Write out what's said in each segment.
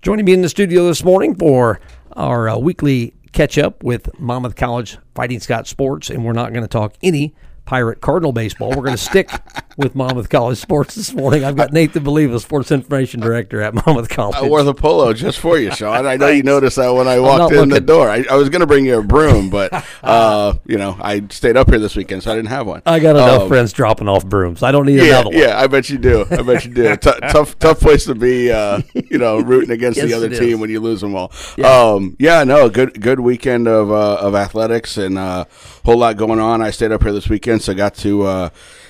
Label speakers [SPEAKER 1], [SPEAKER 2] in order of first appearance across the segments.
[SPEAKER 1] Joining me in the studio this morning for our uh, weekly catch up with Monmouth College Fighting Scots Sports, and we're not going to talk any Pirate Cardinal baseball. We're going to stick with Monmouth College Sports this morning. I've got Nathan Believa, Sports Information Director at Monmouth College.
[SPEAKER 2] I wore the polo just for you, Sean. I know you noticed that when I walked in looking. the door. I, I was going to bring you a broom, but uh, you know I stayed up here this weekend, so I didn't have one.
[SPEAKER 1] I got enough um, friends dropping off brooms. I don't need
[SPEAKER 2] yeah,
[SPEAKER 1] another one.
[SPEAKER 2] Yeah, I bet you do. I bet you do. T- tough, tough place to be. Uh, you know, rooting against yes, the other team when you lose them all. Yeah, um, yeah no, good, good weekend of uh, of athletics and a uh, whole lot going on. I stayed up here this weekend, so I got to uh,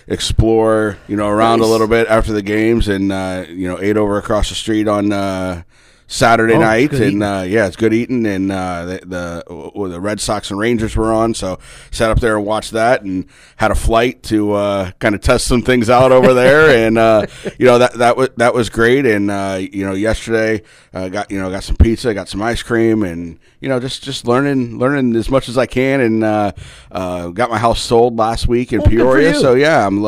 [SPEAKER 2] explore, you know, around nice. a little bit after the games, and uh, you know, ate over across the street on uh, Saturday oh, night, and uh, yeah, it's good eating. And uh, the, the, the Red Sox and Rangers were on, so sat up there and watched that, and had a flight to uh, kind of test some things out over there, and uh, you know that that was that was great. And uh, you know, yesterday uh, got you know got some pizza, got some ice cream, and you know just just learning learning as much as I can, and got my house sold last week in oh, Peoria. So yeah, I'm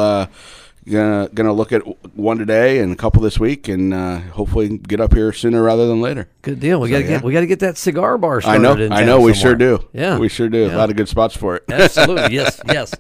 [SPEAKER 2] gonna gonna look at one today and a couple this week, and uh, hopefully get up here sooner rather than later.
[SPEAKER 1] Good deal. We so, gotta yeah. get we gotta get that cigar bar. started. I
[SPEAKER 2] know. I know. We
[SPEAKER 1] somewhere.
[SPEAKER 2] sure do.
[SPEAKER 1] Yeah,
[SPEAKER 2] we sure do. Yeah. A lot of good spots for it.
[SPEAKER 1] Absolutely. yes. Yes.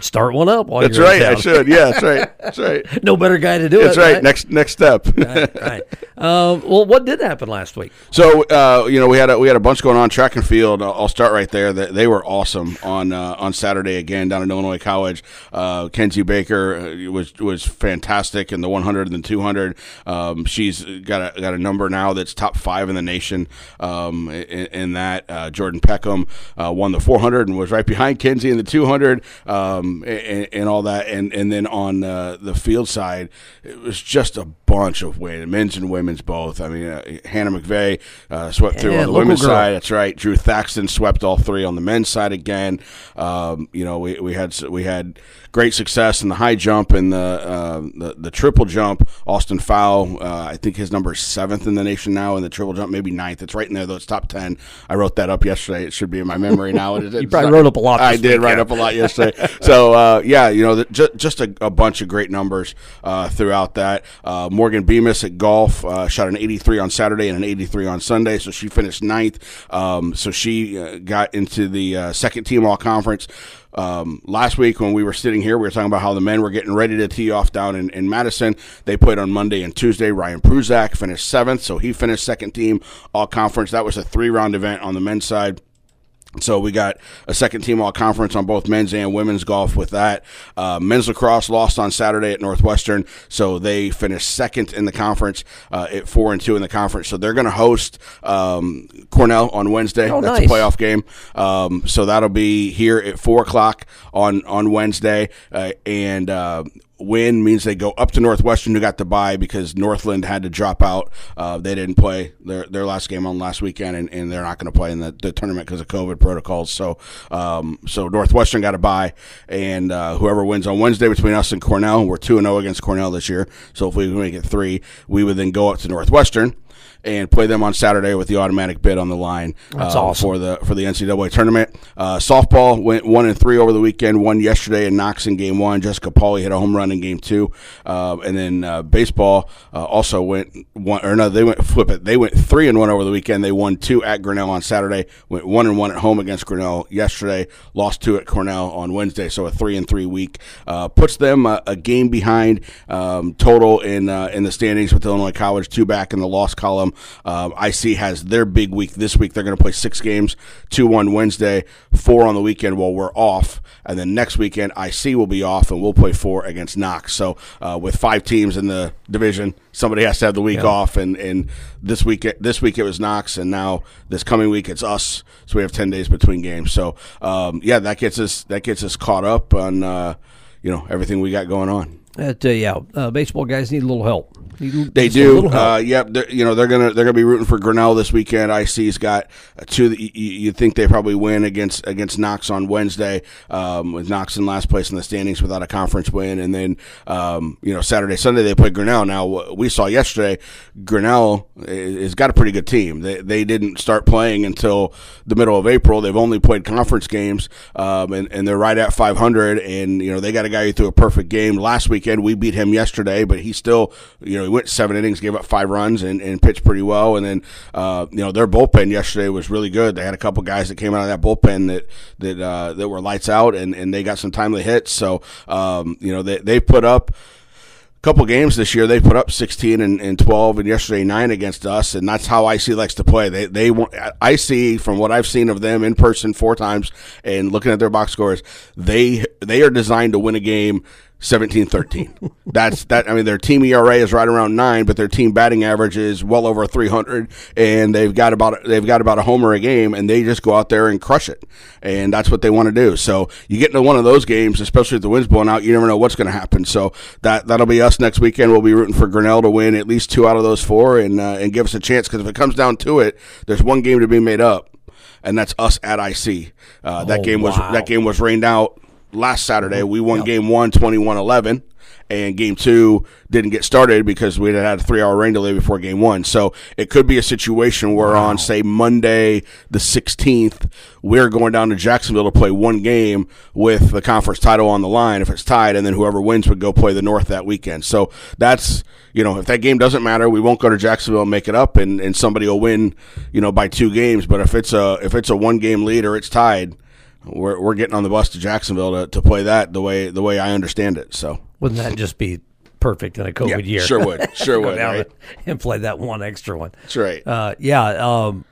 [SPEAKER 1] Start one up. While
[SPEAKER 2] that's
[SPEAKER 1] right.
[SPEAKER 2] I should. Yeah. That's right. That's right.
[SPEAKER 1] no better guy to do
[SPEAKER 2] that's
[SPEAKER 1] it.
[SPEAKER 2] That's right. right. Next next step.
[SPEAKER 1] right. right. Um, well, what did happen last week?
[SPEAKER 2] So uh, you know we had a, we had a bunch going on track and field. I'll, start right there. They, they were awesome on uh, on Saturday again down at Illinois College. Uh, Kenzie Baker uh, was was fantastic in the 100 and the 200. Um, she's got a got a number now that's top five in the nation. Um, in, in, that uh, Jordan Peckham uh, won the 400 and was right behind Kenzie in the 200 um, and, and, all that. And and then on the field side, it was just a bunch of wins, men's and women's both. I mean, uh, Hannah McVeigh uh, swept through on the women's girl. side. That's right. Drew Thaxton swept all three on the men's side again. Um, you know, we, we had we had great success in the high jump and the uh, the, the, triple jump. Austin Fowl, uh, I think his number is seventh in the nation now in the triple jump, maybe ninth. It's right in there though. It's top ten. I wrote that up yesterday. It should be in my memory now.
[SPEAKER 1] It, you probably wrote up a lot.
[SPEAKER 2] I did write up a lot yesterday. so uh, yeah, you know, the, just, just a, a, bunch of great numbers uh, throughout that. Uh, Morgan Bemis at golf uh, shot an 83 on Saturday and an 83 on Sunday, so she finished ninth. Um, so she got into the second team all conference. Um, last week when we were sitting here, we were talking about how the men were getting ready to tee off down in, in Madison. They played on Monday and Tuesday. Ryan Pruzak finished seventh, so he finished second team all conference. That was a three round event on the men's side. So we got a second team all conference on both men's and women's golf with that. Uh, men's lacrosse lost on Saturday at Northwestern, so they finished second in the conference uh, at four and two in the conference. So they're going to host um, Cornell on Wednesday.
[SPEAKER 1] Oh,
[SPEAKER 2] That's
[SPEAKER 1] nice.
[SPEAKER 2] a playoff game. Um, so that'll be here at four o'clock on on Wednesday, uh, and uh, win means they go up to Northwestern, who got the bye because Northland had to drop out. Uh, they didn't play their their last game on last weekend, and, and they're not going to play in the, the tournament because of COVID protocols. So um, so Northwestern got a bye, and uh, whoever wins on Wednesday between us and Cornell, we're two and zero oh against Cornell this year. So if we make it three, we would then go up to Northwestern and play them on Saturday with the automatic bid on the line
[SPEAKER 1] That's uh, awesome.
[SPEAKER 2] for the for the NCAA tournament. Uh, softball went one and three over the weekend. Won yesterday in Knox in game one. Jessica Pauly hit a home run in game two, uh, and then uh, baseball uh, also went one or no, they went flip it. They went three and one over the weekend. They won two at Grinnell on Saturday. Went one and one at home against Grinnell yesterday. Lost two at Cornell on Wednesday. So a three and three week uh, puts them a, a game behind um, total in in the standings with Illinois College. Two back in the loss column. Um, IC has their big week this week. They're going to play six games, two on Wednesday, four on the weekend while we're off. And then next weekend, IC will be off and we'll play four against Knox. So uh, with five teams in the division, somebody has to have the week yeah. off. And, and this week, this week it was Knox, and now this coming week it's us. So we have ten days between games. So um, yeah, that gets us that gets us caught up on uh, you know everything we got going on.
[SPEAKER 1] That, uh, yeah, uh, baseball guys need a little help.
[SPEAKER 2] they do. Uh, yep. You know they're gonna they're gonna be rooting for Grinnell this weekend. IC's got two. That you, you think they probably win against against Knox on Wednesday, um, with Knox in last place in the standings without a conference win, and then um, you know Saturday Sunday they play Grinnell. Now we saw yesterday Grinnell has got a pretty good team. They they didn't start playing until the middle of April. They've only played conference games, um, and and they're right at 500. And you know they got a guy who threw a perfect game last week weekend. We beat him yesterday, but he still, you know, he went seven innings, gave up five runs, and, and pitched pretty well. And then uh, you know their bullpen yesterday was really good. They had a couple guys that came out of that bullpen that that uh, that were lights out, and, and they got some timely hits. So um, you know they they put up couple games this year, they put up 16 and, and 12, and yesterday nine against us, and that's how IC likes to play. They they I see from what I've seen of them in person four times and looking at their box scores, they they are designed to win a game 17-13. That's that. I mean, their team ERA is right around nine, but their team batting average is well over 300, and they've got about they've got about a homer a game, and they just go out there and crush it, and that's what they want to do. So you get into one of those games, especially if the wind's blowing out, you never know what's going to happen. So that that'll be us next weekend. We'll be rooting for Grinnell to win at least two out of those four, and uh, and give us a chance because if it comes down to it, there's one game to be made up and that's us at IC. Uh, that
[SPEAKER 1] Oh,
[SPEAKER 2] game was
[SPEAKER 1] wow.
[SPEAKER 2] that game was rained out last Saturday. Mm-hmm. We won
[SPEAKER 1] Yep.
[SPEAKER 2] game one, 21-11, and game two didn't get started because we had had a three-hour rain delay before game one. So it could be a situation where on, say, Monday the 16th, we're going down to Jacksonville to play one game with the conference title on the line if it's tied, and then whoever wins would go play the North that weekend. So that's, you know, if that game doesn't matter, we won't go to Jacksonville and make it up, and, and somebody will win, you know, by two games. But if it's a if it's a one game lead or it's tied, we're we're getting on the bus to Jacksonville to, to play that the way the way I understand it. So
[SPEAKER 1] Wouldn't that just be perfect in a COVID
[SPEAKER 2] yeah,
[SPEAKER 1] year?
[SPEAKER 2] sure would, sure would, right?
[SPEAKER 1] and play that one extra one.
[SPEAKER 2] That's right.
[SPEAKER 1] Uh, yeah. Um,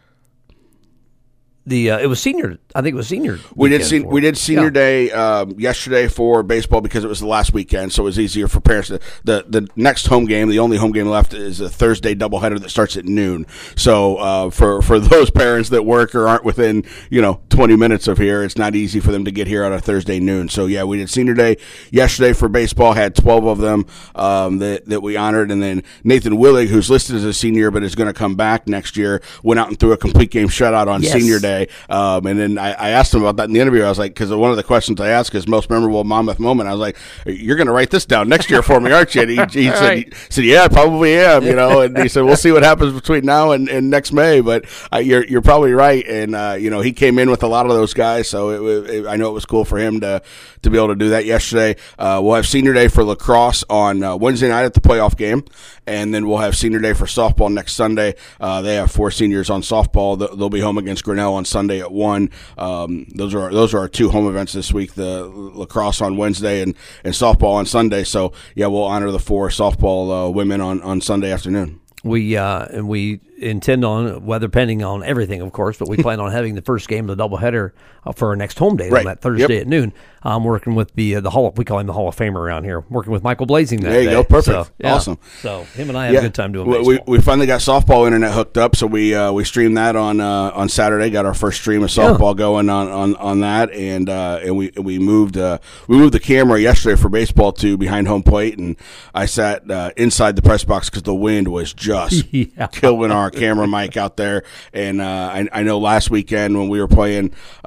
[SPEAKER 1] the uh, it was senior. I think it was senior.
[SPEAKER 2] We did sen- we did senior
[SPEAKER 1] Yeah.
[SPEAKER 2] day um, yesterday for baseball because it was the last weekend, so it was easier for parents. To, the the next home game, the only home game left, is a Thursday doubleheader that starts at noon. So uh, for for those parents that work or aren't within you know twenty minutes of here, it's not easy for them to get here on a Thursday noon. So yeah, we did senior day yesterday for baseball. Had twelve of them um, that that we honored, and then Nathan Willig, who's listed as a senior but is going to come back next year, went out and threw a complete game shutout on
[SPEAKER 1] Yes.
[SPEAKER 2] senior day. Um, and then I, I asked him about that in the interview. I was like, because one of the questions I asked is most memorable Monmouth moment. I was like, "You're going to write this down next year for me, aren't you?" And he, he said,
[SPEAKER 1] Right.
[SPEAKER 2] he said, "Yeah, I probably am." You know, and he said, "We'll see what happens between now and, and next May." But uh, you're you're probably right. And uh, you know, he came in with a lot of those guys, so it, it, I know it was cool for him to to be able to do that yesterday. Uh, we'll have senior day for lacrosse on uh, Wednesday night at the playoff game, and then we'll have senior day for softball next Sunday. Uh, they have four seniors on softball. They'll they'll be home against Grinnell on Sunday at one. Um, those are those are our two home events this week: the lacrosse on Wednesday and, and softball on Sunday. So yeah, we'll honor the four softball uh, women on, on Sunday afternoon.
[SPEAKER 1] We uh, and we intend on weather pending on everything, of course, but we plan on having the first game of the doubleheader uh, for our next home day
[SPEAKER 2] Right.
[SPEAKER 1] on that Thursday
[SPEAKER 2] Yep.
[SPEAKER 1] at noon. I'm working with the uh, the Hall. We call him the Hall of Famer around here. Working with Michael Blazing that
[SPEAKER 2] There you
[SPEAKER 1] day.
[SPEAKER 2] go. Perfect.
[SPEAKER 1] So, yeah.
[SPEAKER 2] Awesome.
[SPEAKER 1] So him and I had a good time doing
[SPEAKER 2] we, we, we finally got softball internet hooked up, so we uh, we streamed that on uh, on Saturday. Got our first stream of softball going on, on, on that, and uh, and we we moved uh, we moved the camera yesterday for baseball to behind home plate, and I sat uh, inside the press box because the wind was just
[SPEAKER 1] Yeah.
[SPEAKER 2] killing our camera mic out there. And uh, I, I know last weekend when we were playing uh,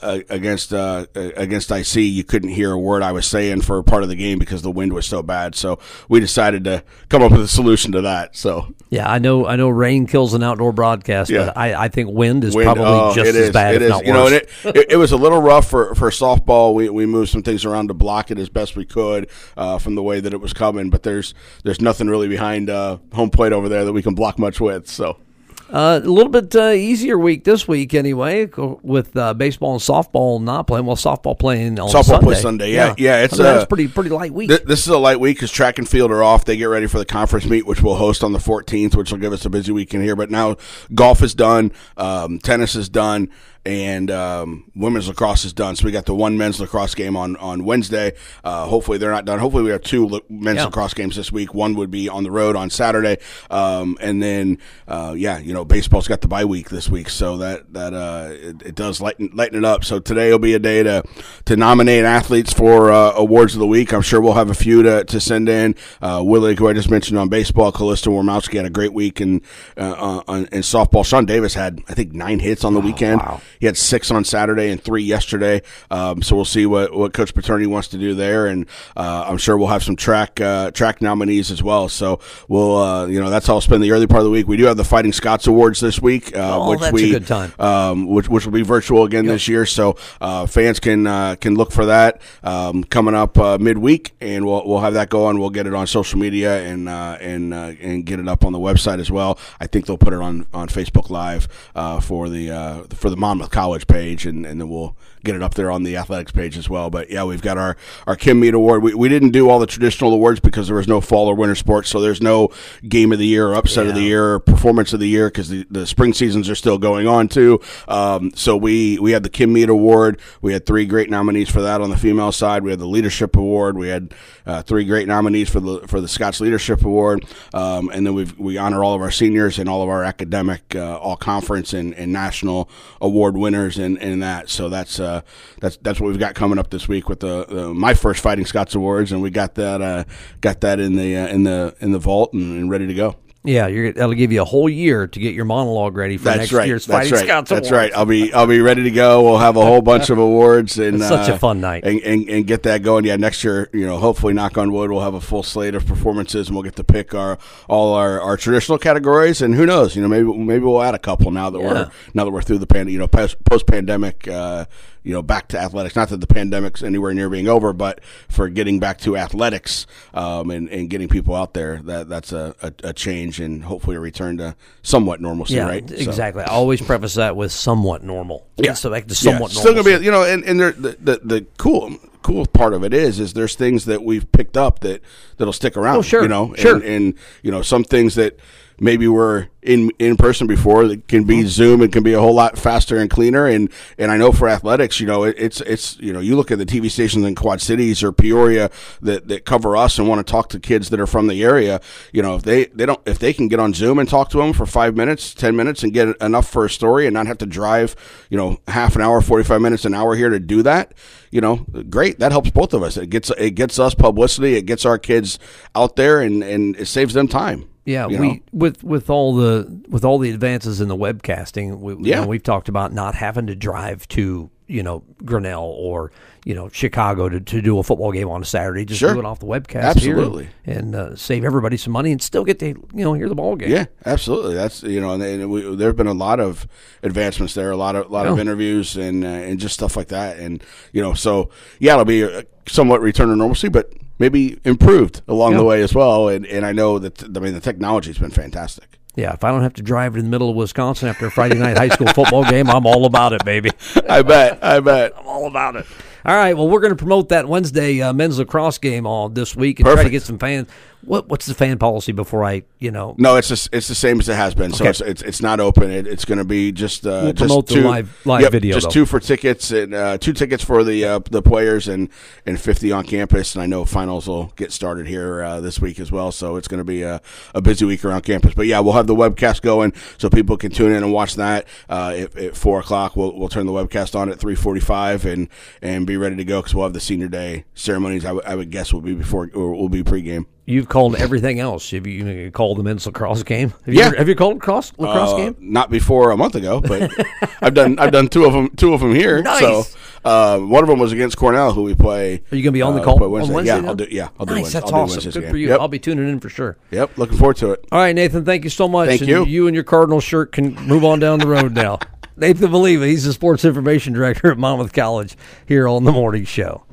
[SPEAKER 2] uh, against uh, against IC, you couldn't hear a word I was saying for part of the game because the wind was so bad. So we decided to come up with a solution to that. So
[SPEAKER 1] yeah, I know. I know rain kills an outdoor broadcast,
[SPEAKER 2] Yeah.
[SPEAKER 1] but I, I think wind is
[SPEAKER 2] wind,
[SPEAKER 1] probably
[SPEAKER 2] oh,
[SPEAKER 1] just as
[SPEAKER 2] is,
[SPEAKER 1] bad,
[SPEAKER 2] it
[SPEAKER 1] if
[SPEAKER 2] is.
[SPEAKER 1] not
[SPEAKER 2] You know,
[SPEAKER 1] worse.
[SPEAKER 2] and it, it, it was a little rough for, for softball. We, we moved some things around to block it as best we could uh, from the way that it was coming. But there's there's nothing really behind uh, home plate over there that we can block much with. So.
[SPEAKER 1] Uh, a little bit uh, easier week this week, anyway, with uh, baseball and softball not playing. Well, softball playing on
[SPEAKER 2] Softball
[SPEAKER 1] Sunday.
[SPEAKER 2] plays Sunday, yeah. Yeah, it's,
[SPEAKER 1] I mean,
[SPEAKER 2] uh,
[SPEAKER 1] pretty pretty light week.
[SPEAKER 2] Th- This is a light week because track and field are off. They get ready for the conference meet, which we'll host on the 14th, which will give us a busy weekend here. But now golf is done, um, tennis is done, and um, women's lacrosse is done. So we got the one men's lacrosse game on on Wednesday. Uh, hopefully they're not done. Hopefully we have two la- men's
[SPEAKER 1] Yeah.
[SPEAKER 2] lacrosse games this week. One would be on the road on Saturday, um, and then uh, yeah, you know baseball's got the bye week this week, so that that uh, it, it does lighten lighten it up. So today will be a day to to nominate athletes for uh, awards of the week. I'm sure we'll have a few to, to send in. Uh, Willig, who I just mentioned on baseball, Callista Wormowski had a great week in uh, on, in softball. Sean Davis had I think nine hits on the weekend.
[SPEAKER 1] wow.
[SPEAKER 2] He had six on Saturday and three yesterday. Um, so we'll see what, what Coach Paterni wants to do there, and uh, I'm sure we'll have some track uh, track nominees as well. So we'll uh, you know that's how I'll spend the early part of the week. We do have the Fighting Scots Awards this week, uh,
[SPEAKER 1] Oh,
[SPEAKER 2] which we
[SPEAKER 1] good time.
[SPEAKER 2] Um, which which will be virtual again this year. So uh, fans can uh, can look for that um, coming up uh, midweek, and we'll we'll have that going. We'll get it on social media and uh, and uh, and get it up on the website as well. I think they'll put it on on Facebook Live uh, for the uh, for the Monmouth College page, and, and then we'll get it up there on the athletics page as well. But yeah, we've got our our Kim Mead Award. We, we didn't do all the traditional awards because there was no fall or winter sports, so there's no game of the year, or upset of the year, or performance of the year because the, the spring seasons are still going on too. Um, so we we had the Kim Mead Award. We had three great nominees for that on the female side. We had the Leadership Award. We had uh, three great nominees for the for the Scots Leadership Award, um, and then we we honor all of our seniors and all of our academic uh, all conference and, and national award winners in, in that. So that's uh, that's that's what we've got coming up this week with the, the my first Fighting Scots Awards, and we got that uh, got that in the uh, in the in the vault and, and ready to go.
[SPEAKER 1] Yeah, you're, that'll give you a whole year to get your monologue ready for
[SPEAKER 2] That's
[SPEAKER 1] next
[SPEAKER 2] right.
[SPEAKER 1] year's Fighting
[SPEAKER 2] right.
[SPEAKER 1] Scots
[SPEAKER 2] That's
[SPEAKER 1] Awards.
[SPEAKER 2] right. I'll be I'll be ready to go. We'll have a whole bunch of awards and
[SPEAKER 1] It's such a
[SPEAKER 2] uh,
[SPEAKER 1] fun night.
[SPEAKER 2] and, and and get that going. Yeah, next year, you know, hopefully, knock on wood, we'll have a full slate of performances and we'll get to pick our all our, our traditional categories. And who knows, you know, maybe maybe we'll add a couple now that
[SPEAKER 1] Yeah.
[SPEAKER 2] we're now that we're through the pan, you know, post pandemic. Uh, you know, back to athletics. Not that the pandemic's anywhere near being over, but for getting back to athletics um, and, and getting people out there, that that's a, a, a change and hopefully a return to somewhat normalcy,
[SPEAKER 1] Yeah,
[SPEAKER 2] right? So-
[SPEAKER 1] exactly. I always preface that with somewhat normal.
[SPEAKER 2] Yeah.
[SPEAKER 1] So back to somewhat
[SPEAKER 2] yeah, still
[SPEAKER 1] normal.
[SPEAKER 2] gonna be you know and, and there, the, the the cool cool part of it is is there's things that we've picked up that that'll stick around
[SPEAKER 1] Oh, sure,
[SPEAKER 2] you know
[SPEAKER 1] sure.
[SPEAKER 2] and, and you know some things that maybe were in in person before. That can
[SPEAKER 1] Mm-hmm.
[SPEAKER 2] be zoom. And can be a whole lot faster and cleaner. And and I know for athletics you know it, it's it's you know you look at the TV stations in Quad Cities or Peoria that that cover us and want to talk to kids that are from the area you know if they they don't if they can get on zoom and talk to them for 5 minutes 10 minutes and get enough for a story and not have to drive you know half an hour 45 minutes an hour here to do that you know great. That helps both of us. It gets it gets us publicity. It gets our kids out there and and it saves them time
[SPEAKER 1] Yeah, we
[SPEAKER 2] know?
[SPEAKER 1] with with all the with all the advances in the webcasting, we, you
[SPEAKER 2] Yeah.
[SPEAKER 1] know, we've talked about not having to drive to you know Grinnell or you know Chicago to, to do a football game on a Saturday. Just
[SPEAKER 2] Sure.
[SPEAKER 1] do it off the webcast,
[SPEAKER 2] Absolutely.
[SPEAKER 1] here and, and uh, save everybody some money and still get to you know hear the ball game.
[SPEAKER 2] Yeah, absolutely. That's you know, and, and we, there have been a lot of advancements there, a lot of a lot of interviews and uh, and just stuff like that, and you know, so yeah, it'll be somewhat return to normalcy, but maybe improved along
[SPEAKER 1] Yeah.
[SPEAKER 2] the way as well. And and I know that I mean the technology's been fantastic.
[SPEAKER 1] Yeah, if I don't have to drive to the middle of Wisconsin after a Friday night high school football game, I'm all about it, baby.
[SPEAKER 2] I bet. I bet.
[SPEAKER 1] I'm all about it. All right, well, we're going to promote that Wednesday uh, men's lacrosse game all this week and try to get some fans. What what's the fan policy before I you know
[SPEAKER 2] No, it's just, it's the same as it has been. So it's, it's it's not open. It, it's going to be just uh,
[SPEAKER 1] We'll
[SPEAKER 2] just
[SPEAKER 1] promote the
[SPEAKER 2] two,
[SPEAKER 1] live- live
[SPEAKER 2] yep,
[SPEAKER 1] video,
[SPEAKER 2] Just
[SPEAKER 1] though.
[SPEAKER 2] two for tickets and uh, two tickets for the uh, the players and and fifty on campus. And I know finals will get started here uh, this week as well. So it's going to be a, a busy week around campus. But yeah, we'll have the webcast going so people can tune in and watch that. Uh, at, at four o'clock, we'll we'll turn the webcast on at three forty five and and be ready to go because we'll have the senior day ceremonies. I would- I would guess will be before or will be pregame.
[SPEAKER 1] You've called everything else. Have you, you called the men's lacrosse game? Have you
[SPEAKER 2] Yeah.
[SPEAKER 1] ever- have you called lacrosse lacrosse
[SPEAKER 2] Uh,
[SPEAKER 1] game?
[SPEAKER 2] Not before a month ago, but I've done I've done two of them two of them here.
[SPEAKER 1] Nice.
[SPEAKER 2] So uh, one of them was against Cornell, who we play.
[SPEAKER 1] Are you going to be on the
[SPEAKER 2] uh,
[SPEAKER 1] call
[SPEAKER 2] play
[SPEAKER 1] on
[SPEAKER 2] Wednesday.
[SPEAKER 1] Wednesday?
[SPEAKER 2] Yeah,
[SPEAKER 1] now?
[SPEAKER 2] I'll do. Yeah, I'll do.
[SPEAKER 1] Nice,
[SPEAKER 2] Wednesday.
[SPEAKER 1] that's
[SPEAKER 2] I'll
[SPEAKER 1] awesome.
[SPEAKER 2] Wednesday's
[SPEAKER 1] Good
[SPEAKER 2] game.
[SPEAKER 1] for you.
[SPEAKER 2] Yep.
[SPEAKER 1] I'll be tuning in for sure.
[SPEAKER 2] Yep. Looking forward to it.
[SPEAKER 1] All right, Nathan. Thank you so much.
[SPEAKER 2] Thank
[SPEAKER 1] and
[SPEAKER 2] you.
[SPEAKER 1] You and your Cardinal shirt can move on down the road now. Nathan Believe he's the sports information director at Monmouth College here on the morning show.